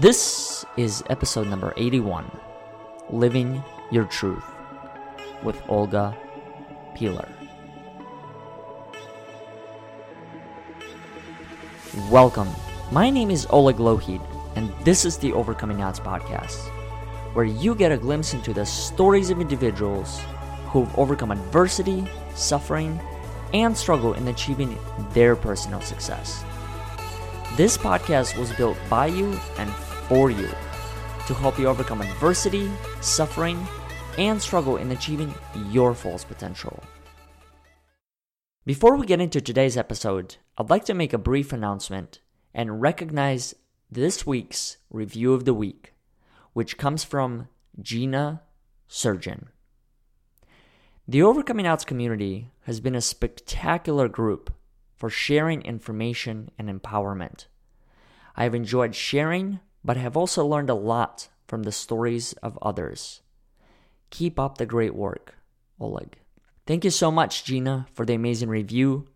This is episode number 81 Living Your Truth with Olga Piehler. Welcome. My name is Oleg Lohid, and this is the Overcoming Odds podcast, where you get a glimpse into the stories of individuals who've overcome adversity, suffering, and struggle in achieving their personal success. This podcast was built by you and for you to help you overcome adversity, suffering, and struggle in achieving your fullest potential. Before we get into today's episode, I'd like to make a brief announcement and recognize this week's review of the week, which comes from Gina Surgeon. The Overcoming Odds community has been a spectacular group for sharing information and empowerment. I have enjoyed sharing, but I have also learned a lot from the stories of others. Keep up the great work, Oleg. Thank you so much, Gina, for the amazing review.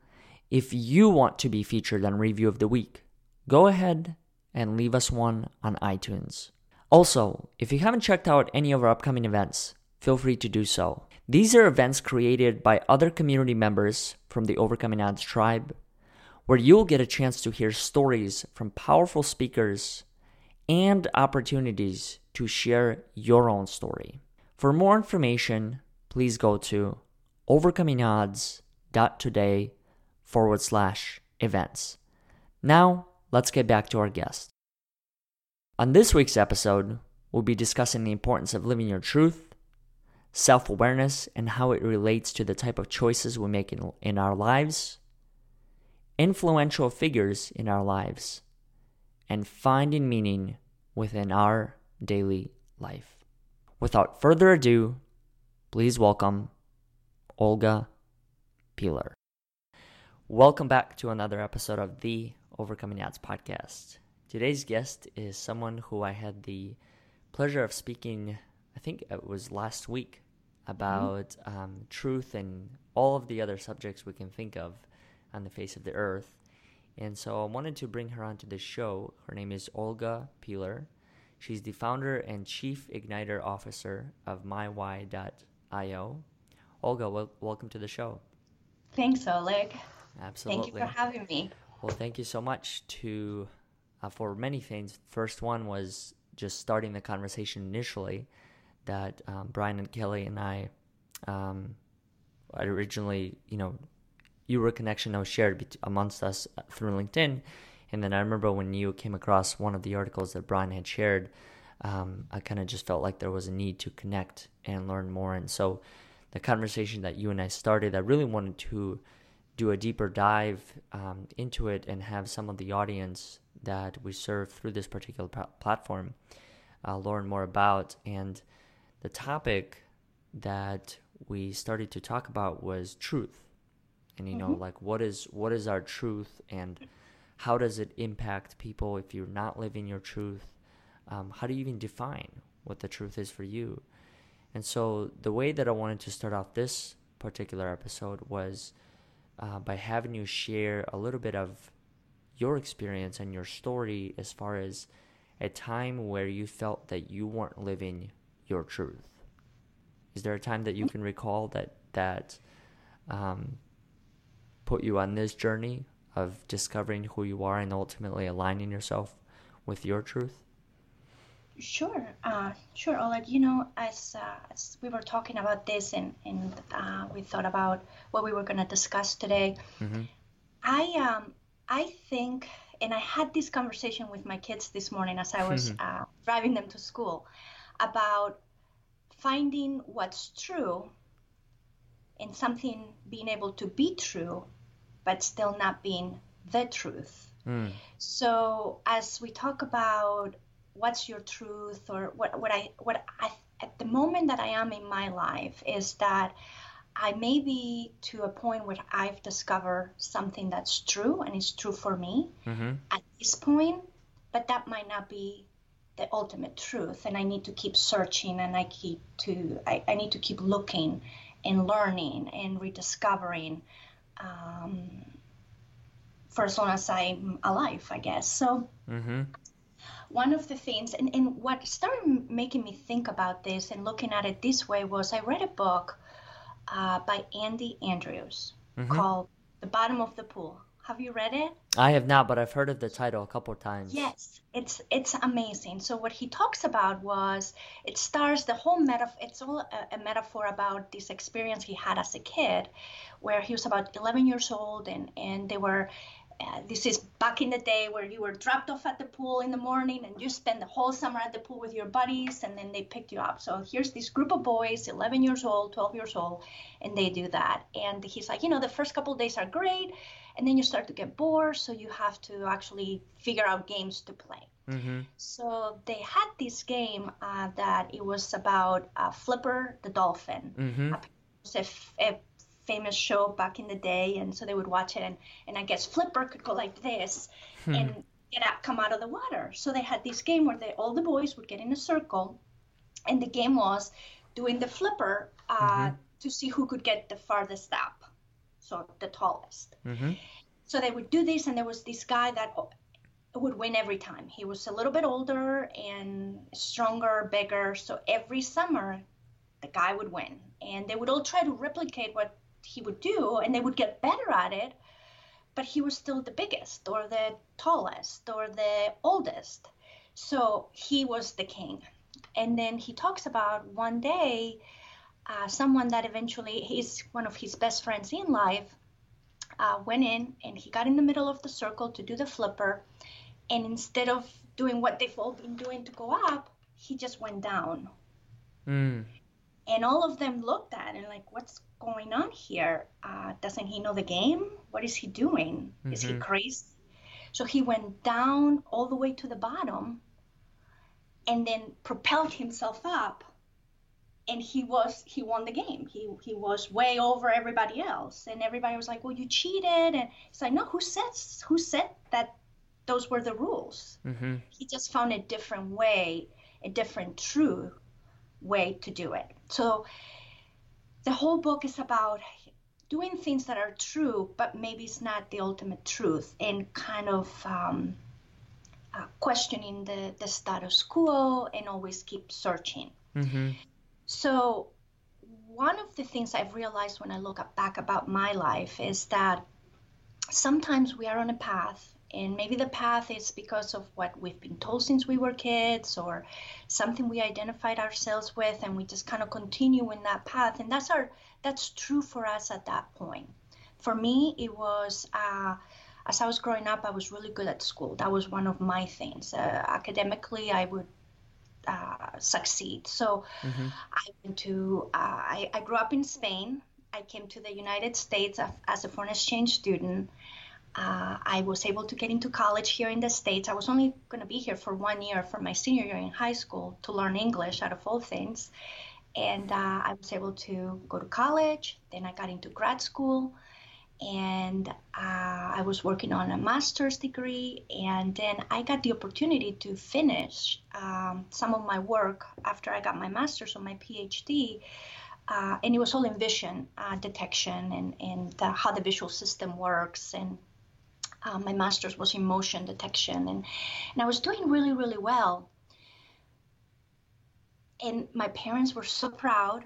If you want to be featured on Review of the Week, go ahead and leave us one on iTunes. Also, if you haven't checked out any of our upcoming events, feel free to do so. These are events created by other community members from the Overcoming Odds tribe, where you'll get a chance to hear stories from powerful speakers and opportunities to share your own story. For more information, please go to overcomingodds.today forward slash events. Now, let's get back to our guest. On this week's episode, we'll be discussing the importance of living your truth, self awareness, and how it relates to the type of choices we make in, in our lives, influential figures in our lives, and finding meaning within our daily life. Without further ado, please welcome Olga Piehler. Welcome back to another episode of the Overcoming Odds podcast. Today's guest is someone who I had the pleasure of speaking, I think it was last week, about um, truth and all of the other subjects we can think of on the face of the earth. And so I wanted to bring her onto the show. Her name is Olga Piehler. She's the founder and chief igniter officer of MyWy.io. Olga, wel- welcome to the show. Thanks, Oleg. Absolutely. Thank you for having me. Well, thank you so much to uh, for many things. First one was just starting the conversation initially that um, Brian and Kelly and I, um, I originally, you know, you were a connection that was shared amongst us uh, through LinkedIn. And then I remember when you came across one of the articles that Brian had shared, um, I kind of just felt like there was a need to connect and learn more. And so the conversation that you and I started, I really wanted to do a deeper dive um, into it and have some of the audience that we serve through this particular platform uh, learn more about. And the topic that we started to talk about was truth and you know mm-hmm. like what is what is our truth and how does it impact people if you're not living your truth? Um, how do you even define what the truth is for you? And so the way that i wanted to start off this particular episode was uh, by having you share a little bit of your experience and your story as far as a time where you felt that you weren't living your truth. Is there a time that you can recall that that um, put you on this journey of discovering who you are and ultimately aligning yourself with your truth? Sure, uh, sure, Oleg. You know, as, uh, as we were talking about this and, and uh, we thought about what we were going to discuss today, mm-hmm. I um, I think, and I had this conversation with my kids this morning as I was mm-hmm. driving them to school about finding what's true and something being able to be true but still not being the truth. Mm. So as we talk about what's your truth or what what I what I at the moment that I am in my life is that I may be to a point where I've discovered something that's true and it's true for me mm-hmm. at this point, but that might not be the ultimate truth and I need to keep searching and I keep to I, I need to keep looking and learning and rediscovering um, for as long as I'm alive, I guess. So, mm-hmm. one of the things, and, and what started making me think about this and looking at it this way was I read a book uh, by Andy Andrews mm-hmm. called The Bottom of the Pool. Have you read it? I have not, but I've heard of the title a couple times. Yes, it's it's amazing. So what he talks about was it stars the whole metaphor. It's all a, a, metaphor about this experience he had as a kid, where he was about 11 years old, and and they were uh, this is back in the day where you were dropped off at the pool in the morning and you spend the whole summer at the pool with your buddies and then they picked you up. So here's this group of boys, 11 years old, 12 years old, and they do that. And he's like, you know, the first couple days are great, and then you start to get bored, so you have to actually figure out games to play. Mm-hmm. So they had this game uh, that it was about uh, Flipper the dolphin. Mm-hmm. A, a, famous show back in the day, and so they would watch it. And, and I guess Flipper could go like this hmm. and get out, come out of the water. So they had this game where they, all the boys would get in a circle, and the game was doing the flipper uh, mm-hmm. to see who could get the farthest up, so the tallest. Mm-hmm. So they would do this, and there was this guy that would win every time. He was a little bit older and stronger, bigger. So every summer, the guy would win, and they would all try to replicate what he would do and they would get better at it but he was still the biggest or the tallest or the oldest so he was the king and then he talks about one day uh, someone that eventually he's one of his best friends in life uh, went in and he got in the middle of the circle to do the flipper and instead of doing what they've all been doing to go up he just went down mm. and all of them looked at and like what's going on here? Uh, doesn't he know the game? What is he doing? Mm-hmm. Is he mm-hmm. crazy? So he went down all the way to the bottom and then propelled himself up and he was he won the game he he was way over everybody else and everybody was like well you cheated and it's like no who says who said that those were the rules mm-hmm. he just found a different way a different true way to do it so the whole book is about doing things that are true, but maybe it's not the ultimate truth, and kind of um, uh, questioning the, the status quo and always keep searching. Mm-hmm. So, one of the things I've realized when I look back about my life is that sometimes we are on a path and maybe the path is because of what we've been told since we were kids or something we identified ourselves with and we just kind of continue in that path and that's our that's true for us at that point. For me it was uh, as i was growing up i was really good at school. That was one of my things. Uh, academically i would uh, succeed so mm-hmm. i went to uh, I, I grew up in spain i came to the united states as a foreign exchange student uh, I was able to get into college here in the States. I was only going to be here for one year for my senior year in high school to learn English out of all things. And uh, I was able to go to college. Then I got into grad school and uh, I was working on a master's degree. And then I got the opportunity to finish um, some of my work after I got my master's or my PhD. Uh, and it was all in vision uh, detection and, and uh, how the visual system works and uh, my master's was in motion detection, and, and I was doing really, really well. And my parents were so proud.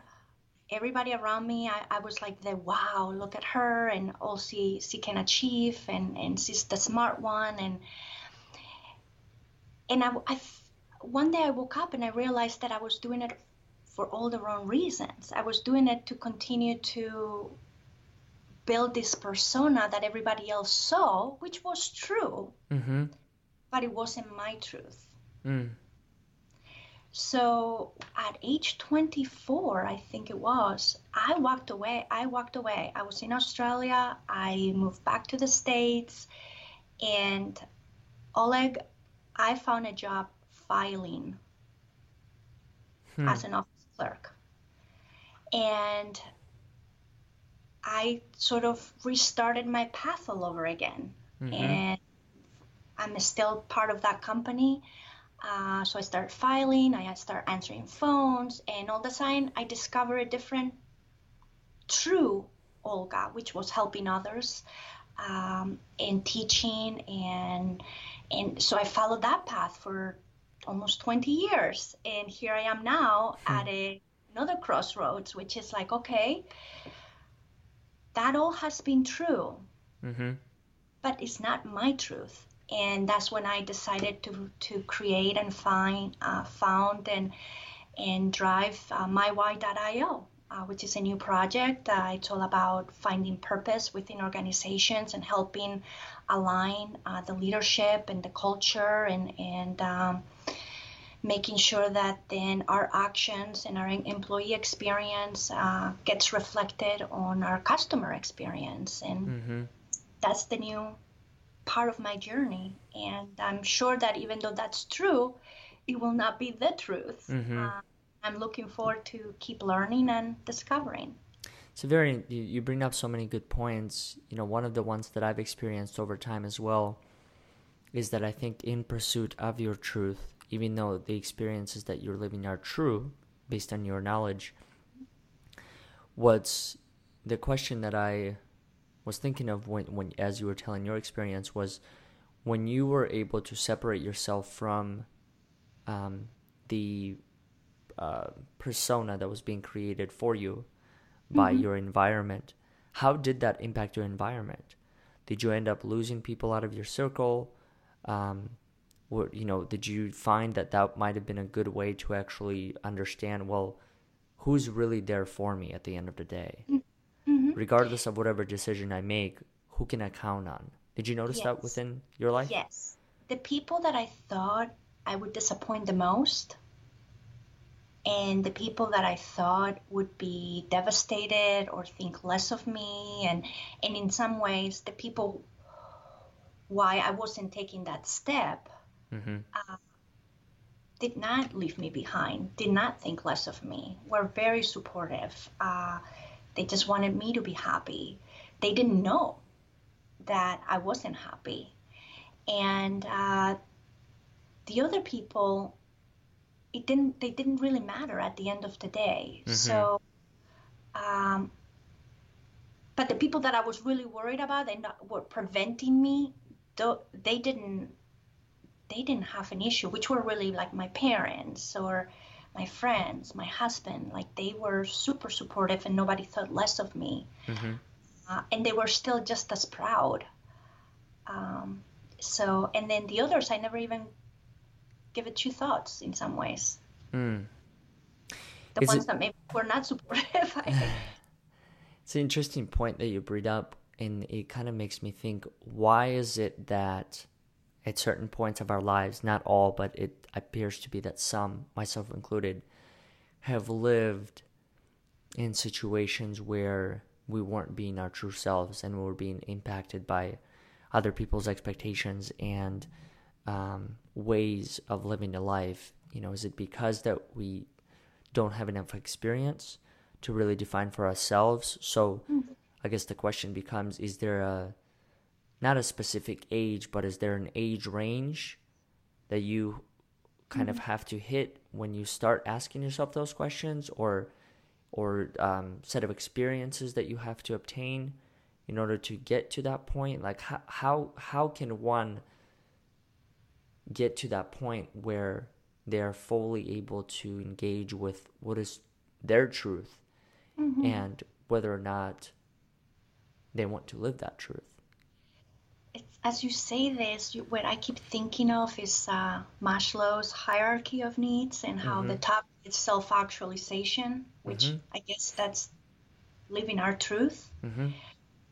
Everybody around me, I, I was like, the, wow, look at her, and all she, she can achieve, and, and she's the smart one. And, and I, I, one day I woke up and I realized that I was doing it for all the wrong reasons. I was doing it to continue to build this persona that everybody else saw, which was true, mm-hmm. but it wasn't my truth. Mm. So at age 24, I think it was, I walked away. I walked away. I was in Australia. I moved back to the States. And Oleg, I found a job filing hmm. as an office clerk. And I sort of restarted my path all over again. Mm-hmm. And I'm still part of that company. Uh, so I start filing, I start answering phones, and all the time I discover a different, true Olga, which was helping others um, and teaching and and so I followed that path for almost 20 years. And here I am now hmm. at a, another crossroads, which is like, okay, that all has been true, mm-hmm. but it's not my truth. And that's when I decided to, to create and find, uh, found and, and drive uh, mywy.io. Uh, which is a new project. Uh, it's all about finding purpose within organizations and helping align uh, the leadership and the culture and and um, making sure that then our actions and our employee experience uh, gets reflected on our customer experience and mm-hmm. that's the new part of my journey and i'm sure that even though that's true it will not be the truth. Mm-hmm. uh, i'm looking forward to keep learning and discovering. It's a very you bring up so many good points. You know one of the ones that i've experienced over time as well is that i think in pursuit of your truth even though the experiences that you're living are true based on your knowledge what's the question that i was thinking of when, when as you were telling your experience was when you were able to separate yourself from um, the uh, persona that was being created for you by mm-hmm. your environment. How did that impact your environment? Did you end up losing people out of your circle? Um, what, you know, did you find that that might have been a good way to actually understand, well, who's really there for me at the end of the day? Mm-hmm. Regardless of whatever decision I make, who can I count on? Did you notice yes. that within your life? Yes. The people that I thought I would disappoint the most and the people that I thought would be devastated or think less of me, and and in some ways the people why I wasn't taking that step mm-hmm. uh, did not leave me behind, did not think less of me, were very supportive. Uh, they just wanted me to be happy. They didn't know that I wasn't happy, and uh, the other people it didn't they didn't really matter at the end of the day. Mm-hmm. So, um, but the people that I was really worried about they not, were preventing me. Though they didn't they didn't have an issue, which were really like my parents or my friends, my husband. Like they were super supportive, and nobody thought less of me. Mm-hmm. Uh, and they were still just as proud. Um, so, and then the others, I never even give it two thoughts in some ways. Mm. The ones that maybe were not supportive. it's an interesting point that you bring up, and it kind of makes me think: Why is it that at certain points of our lives, not all, but it appears to be that some, myself included, have lived in situations where we weren't being our true selves and we were being impacted by other people's expectations and um, ways of living a life? You know, is it because that we don't have enough experience to really define for ourselves? So, mm-hmm. I guess the question becomes: Is there a not a specific age, but is there an age range that you kind mm-hmm. of have to hit when you start asking yourself those questions, or or um, set of experiences that you have to obtain in order to get to that point? Like how how how can one get to that point where they are fully able to engage with what is their truth mm-hmm. and whether or not they want to live that truth. As you say this, you, what I keep thinking of is uh, Maslow's hierarchy of needs and how mm-hmm. the top is self actualization, which mm-hmm. I guess that's living our truth. Mm-hmm.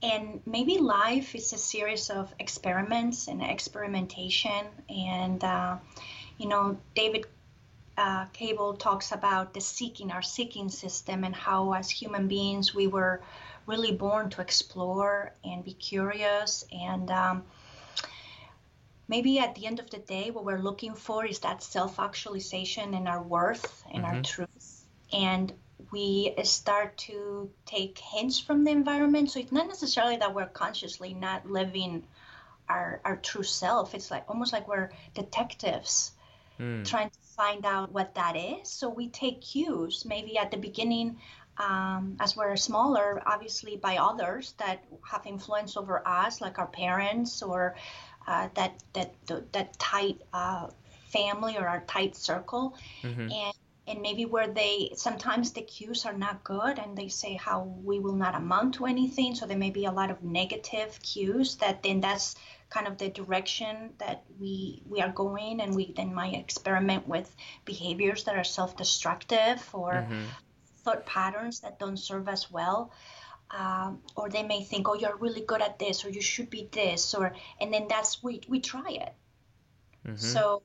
And maybe life is a series of experiments and experimentation. And, uh, you know, David uh, Cable talks about the seeking, our seeking system, and how as human beings we were really born to explore and be curious. And um, maybe at the end of the day, what we're looking for is that self actualization and our worth and mm-hmm. our truth. And we start to take hints from the environment. So it's not necessarily that we're consciously not living our, our true self. It's like almost like we're detectives mm. trying to find out what that is. So we take cues maybe at the beginning um, as we're smaller, obviously by others that have influence over us, like our parents or uh, that that that tight uh, family or our tight circle, Mm-hmm. and and maybe where they sometimes the cues are not good and they say how we will not amount to anything so there may be a lot of negative cues that then that's kind of the direction that we we are going and we then might experiment with behaviors that are self-destructive or Mm-hmm. thought patterns that don't serve us well um, or they may think oh you're really good at this or you should be this or and then that's we we try it Mm-hmm. so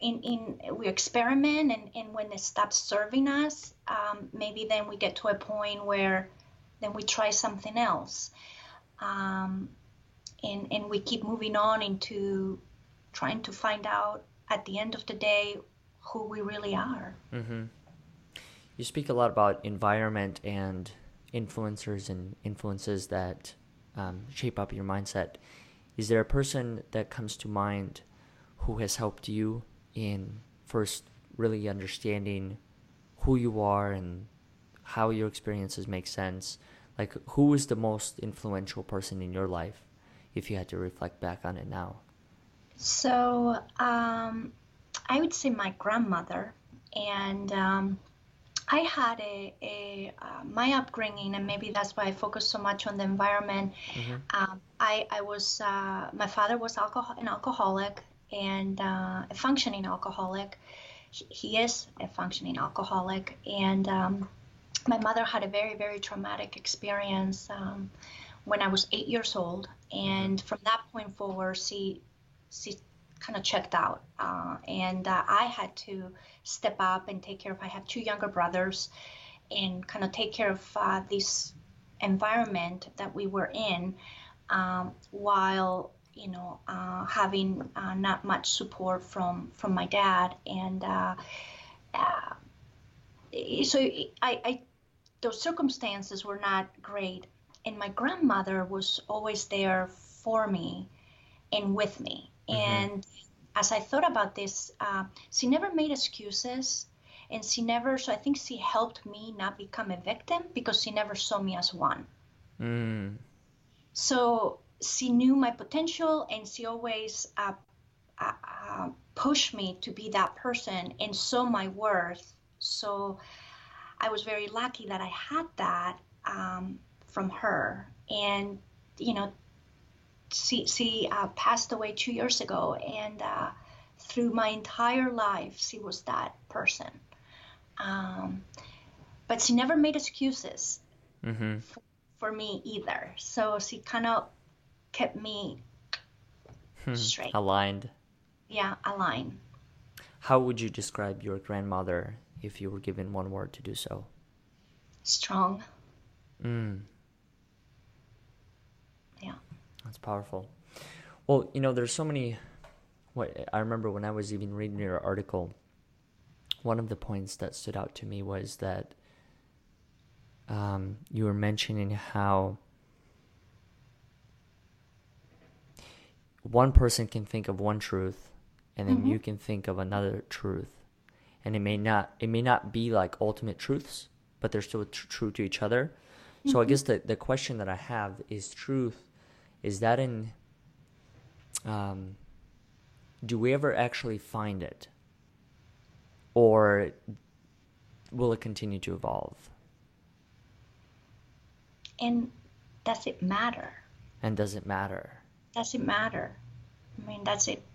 in, in we experiment and, and when it stops serving us, um, maybe then we get to a point where then we try something else. Um, and, and we keep moving on into trying to find out at the end of the day who we really are. Mm-hmm. You speak a lot about environment and influencers and influences that um, shape up your mindset. Is there a person that comes to mind who has helped you in first really understanding who you are and how your experiences make sense? Like, who is the most influential person in your life if you had to reflect back on it now? So um, I would say my grandmother, and um, I had a, a uh, my upbringing, and maybe that's why I focus so much on the environment. Um, I I was uh, my father was alcohol an alcoholic and uh, a functioning alcoholic. He, he is a functioning alcoholic, and um, my mother had a very very traumatic experience um, when I was eight years old, and from that point forward, she she kind of checked out, uh, and uh, I had to step up and take care of. I have two younger brothers, and kind of take care of uh, this environment that we were in, um, while you know uh, having uh, not much support from from my dad, and uh, so I, I those circumstances were not great, and my grandmother was always there for me and with me. And as I thought about this, uh, she never made excuses. And she never, so I think she helped me not become a victim because she never saw me as one. Mm. So she knew my potential and she always uh, uh, uh, pushed me to be that person and saw my worth. So I was very lucky that I had that um, from her. And, you know, she, she uh, passed away two years ago, and uh, through my entire life, she was that person. Um, but she never made excuses Mm-hmm. for, for me either. So she kind of kept me straight, Aligned. yeah, aligned. How would you describe your grandmother if you were given one word to do so? strong. Mm. That's powerful. Well, you know, there's so many. What I remember when I was even reading your article, one of the points that stood out to me was that um, you were mentioning how one person can think of one truth, and then you can think of another truth, and it may not it may not be like ultimate truths, but they're still tr- true to each other. So I guess the the question that I have is truth. Is that in um, do we ever actually find it? Or will it continue to evolve? And does it matter? And does it matter? Does it matter? I mean, that's it.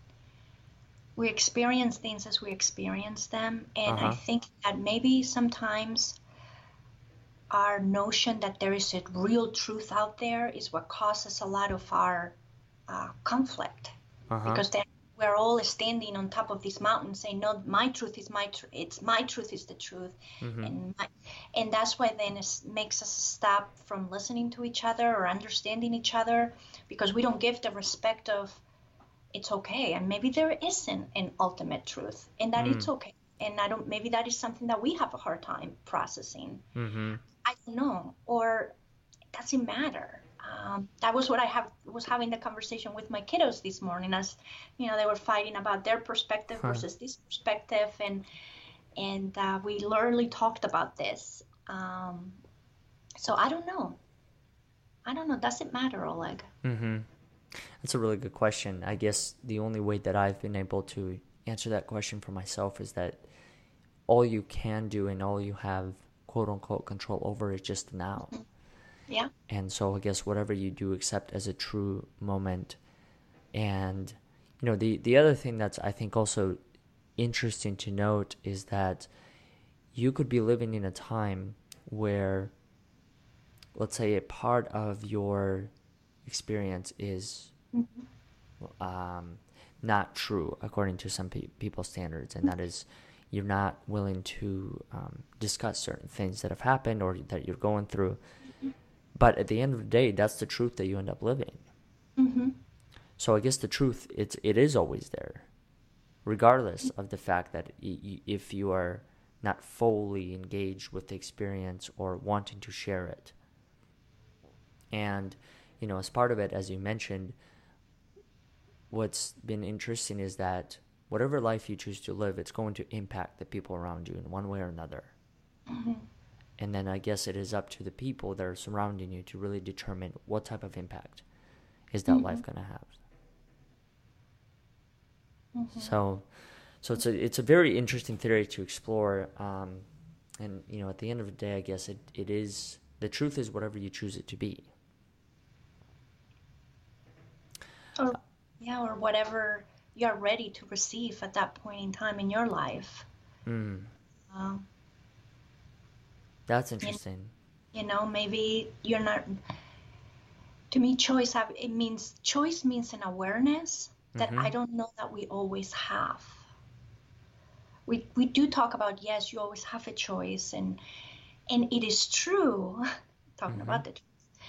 We experience things as we experience them. And I Uh-huh. think that maybe sometimes our notion that there is a real truth out there is what causes a lot of our uh, conflict. Uh-huh. because then we're all standing on top of this mountain saying no my truth is my truth it's my truth is the truth Mhm. and my, and that's why then it makes us stop from listening to each other or understanding each other because we don't give the respect of it's okay and maybe there isn't an ultimate truth and that it's okay and i don't maybe that is something that we have a hard time processing Mm-hmm. I don't know, or it doesn't matter. Um, that was what I have was having the conversation with my kiddos this morning, as you know, they were fighting about their perspective Huh. versus this perspective, and and uh, we literally talked about this. Um, so I don't know. I don't know. Does it matter, Oleg? Mm-hmm. That's a really good question. I guess the only way that I've been able to answer that question for myself is that all you can do and all you have quote unquote control over is just now. Mm-hmm. Yeah. And so I guess whatever you do accept as a true moment. And you know, the the other thing that's I think also interesting to note is that you could be living in a time where let's say a part of your experience is mm-hmm. um, not true according to some pe- people's standards, and that is you're not willing to um, discuss certain things that have happened or that you're going through. But at the end of the day, that's the truth that you end up living. Mm-hmm. So I guess the truth it's it is always there, regardless of the fact that y- if you are not fully engaged with the experience or wanting to share it. And you know, as part of it, as you mentioned, what's been interesting is that whatever life you choose to live, it's going to impact the people around you in one way or another. Mm-hmm. And then I guess it is up to the people that are surrounding you to really determine what type of impact is that mm-hmm. life going to have. Mm-hmm. So, so it's a it's a very interesting theory to explore. Um, and you know, at the end of the day, I guess it, it is the truth is whatever you choose it to be. Or yeah, or whatever you're ready to receive at that point in time in your life. Mm. Um, That's interesting. You, you know, maybe you're not. To me, choice have it means choice means an awareness that mm-hmm. I don't know that we always have. We we do talk about yes, you always have a choice, and and it is true. talking mm-hmm. about the choice,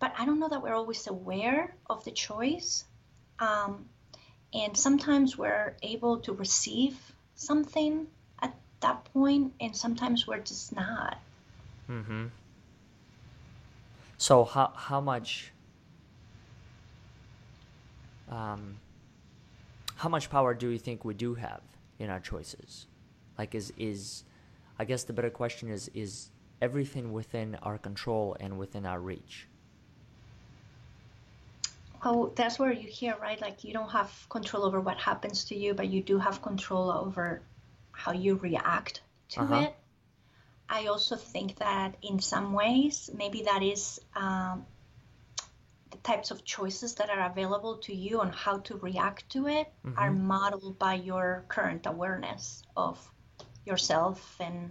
but I don't know that we're always aware of the choice. Um, and sometimes we're able to receive something at that point, and sometimes we're just not. Mm-hmm. So how how much um, how much power do you think we do have in our choices? Like is is I guess the better question is is everything within our control and within our reach? Oh that's where you hear right like you don't have control over what happens to you but you do have control over how you react to uh-huh. it i also think that in some ways maybe that is um, the types of choices that are available to you on how to react to it mm-hmm. are modeled by your current awareness of yourself and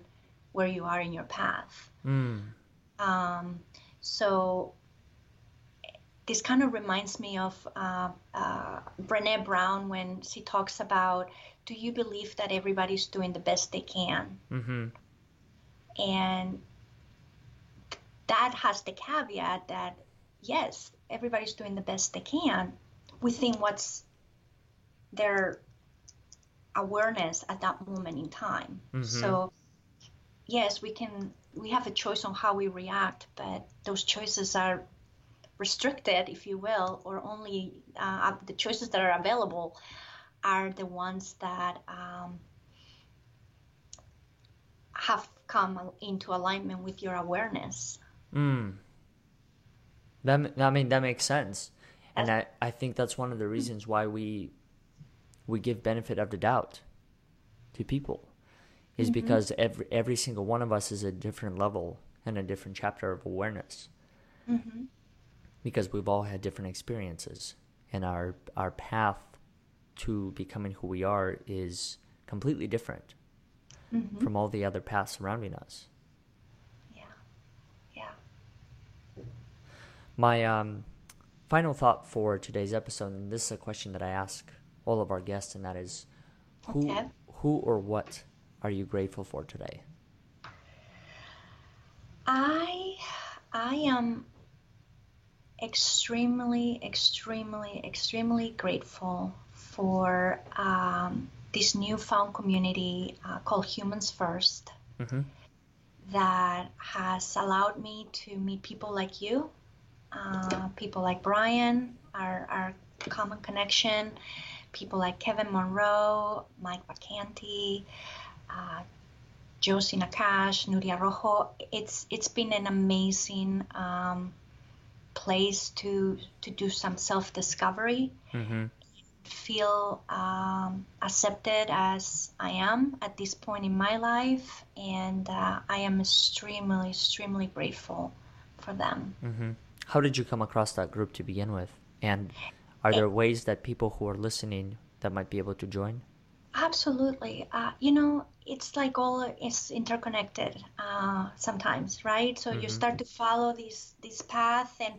where you are in your path mm. um, so this kind of reminds me of uh, uh, Brene Brown when she talks about, do you believe that everybody's doing the best they can? Mm-hmm. And that has the caveat that, yes, everybody's doing the best they can within what's their awareness at that moment in time. Mm-hmm. So, yes, we can, we have a choice on how we react, but those choices are restricted, if you will, or only uh, the choices that are available are the ones that um, have come into alignment with your awareness. Mm. That I mean that makes sense, and I, I think that's one of the reasons why we we give benefit of the doubt to people is mm-hmm. because every every single one of us is a different level and a different chapter of awareness. Mm-hmm because we've all had different experiences and our our path to becoming who we are is completely different mm-hmm. from all the other paths surrounding us. Yeah. Yeah. My um, final thought for today's episode, and this is a question that I ask all of our guests, and that is who okay. who or what are you grateful for today? I I am extremely, extremely, extremely grateful for um, this newfound community uh, called Humans 1st mm-hmm. that has allowed me to meet people like you, uh, people like Brian, our, our common connection, people like Kevin Monroe, Mike Vacanti, uh, Josie Nakash, Nuria Rojo. It's it's been an amazing um, place to to do some self discovery, mm-hmm. feel um, accepted as I am at this point in my life, and uh, I am extremely extremely grateful for them. Mm-hmm. How did you come across that group to begin with? And are there ways that people who are listening that might be able to join? Absolutely. Uh, you know, it's like all is interconnected uh, sometimes, right? So mm-hmm. you start to follow this this path, and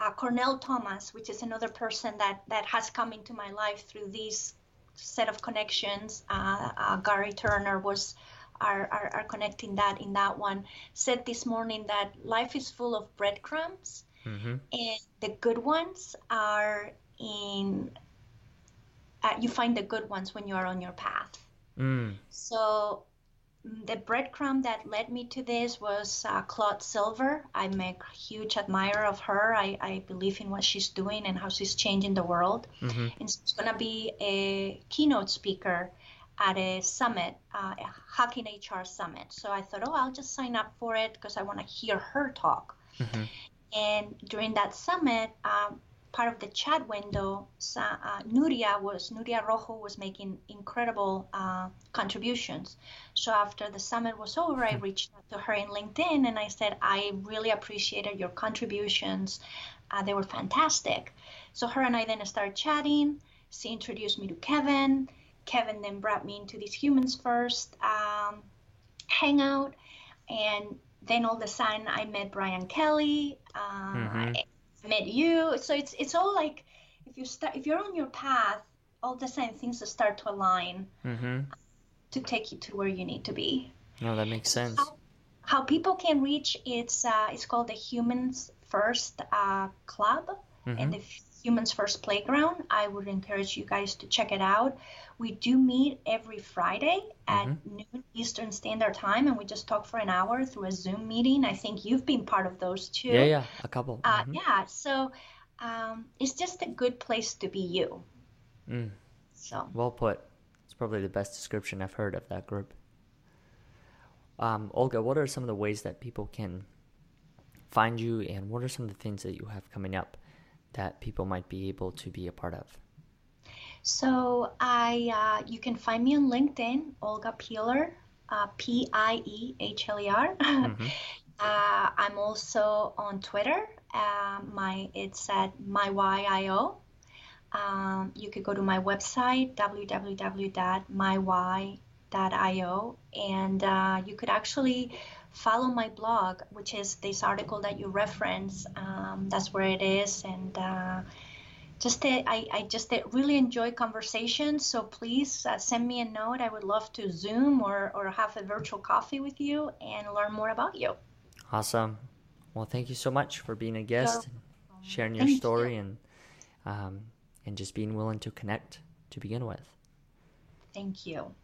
uh, Cornell Thomas, which is another person that that has come into my life through this set of connections. Uh, uh, Gary Turner was are, are, are connecting that in that one. Said this morning that life is full of breadcrumbs, mm-hmm. and the good ones are in uh, you find the good ones when you are on your path. Mm. So mm, the breadcrumb that led me to this was uh, Claude Silver. I'm a huge admirer of her. I, I believe in what she's doing and how she's changing the world. Mm-hmm. And she's going to be a keynote speaker at a summit, uh, a Hacking HR summit. So I thought, oh, I'll just sign up for it because I want to hear her talk. Mm-hmm. And during that summit, um, part of the chat window, uh, Nuria was Nuria Rojo was making incredible uh, contributions. So after the summit was over, I hmm. reached out to her in LinkedIn and I said I really appreciated your contributions. Uh, they were fantastic. So her and I then started chatting. She introduced me to Kevin. Kevin then brought me into this Humans First um, hangout, and then all of a sudden I met Brian Kelly. Uh, mm-hmm met you. So it's it's all like if you start if you're on your path, all the same things start to align mm-hmm. to take you to where you need to be. No, that makes sense. How, how people can reach it's uh, it's called the Humans First uh, Club mm-hmm. and the Humans First Playground. I would encourage you guys to check it out. We do meet every Friday at mm-hmm. noon Eastern Standard Time, and we just talk for an hour through a Zoom meeting. I think you've been part of those too. Yeah, yeah, a couple. Uh, mm-hmm. Yeah, so um, it's just a good place to be you. Mm. So well put. It's probably the best description I've heard of that group. Um, Olga, what are some of the ways that people can find you, and what are some of the things that you have coming up that people might be able to be a part of? So I, uh, you can find me on LinkedIn, Olga Piehler, uh, P I E H L E R. Mm-hmm. Uh, I'm also on Twitter. Uh, my it's at mywhyo. Um, you could go to my website www.mywy.io, and uh, you could actually follow my blog, which is this article that you reference. Um, that's where it is, and uh, just uh, I, I just uh, really enjoy conversations. So please uh, send me a note. I would love to Zoom or or have a virtual coffee with you and learn more about you. Awesome. Well, thank you so much for being a guest, so, sharing your story, you. and um, and just being willing to connect to begin with. Thank you.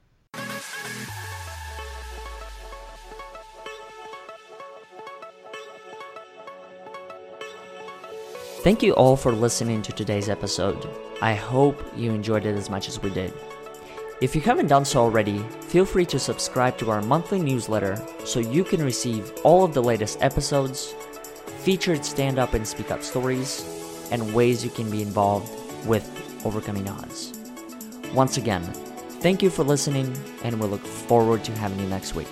Thank you all for listening to today's episode. I hope you enjoyed it as much as we did. If you haven't done so already, feel free to subscribe to our monthly newsletter so you can receive all of the latest episodes, featured stand up and speak up stories, and ways you can be involved with overcoming odds. Once again, thank you for listening, and we look forward to having you next week.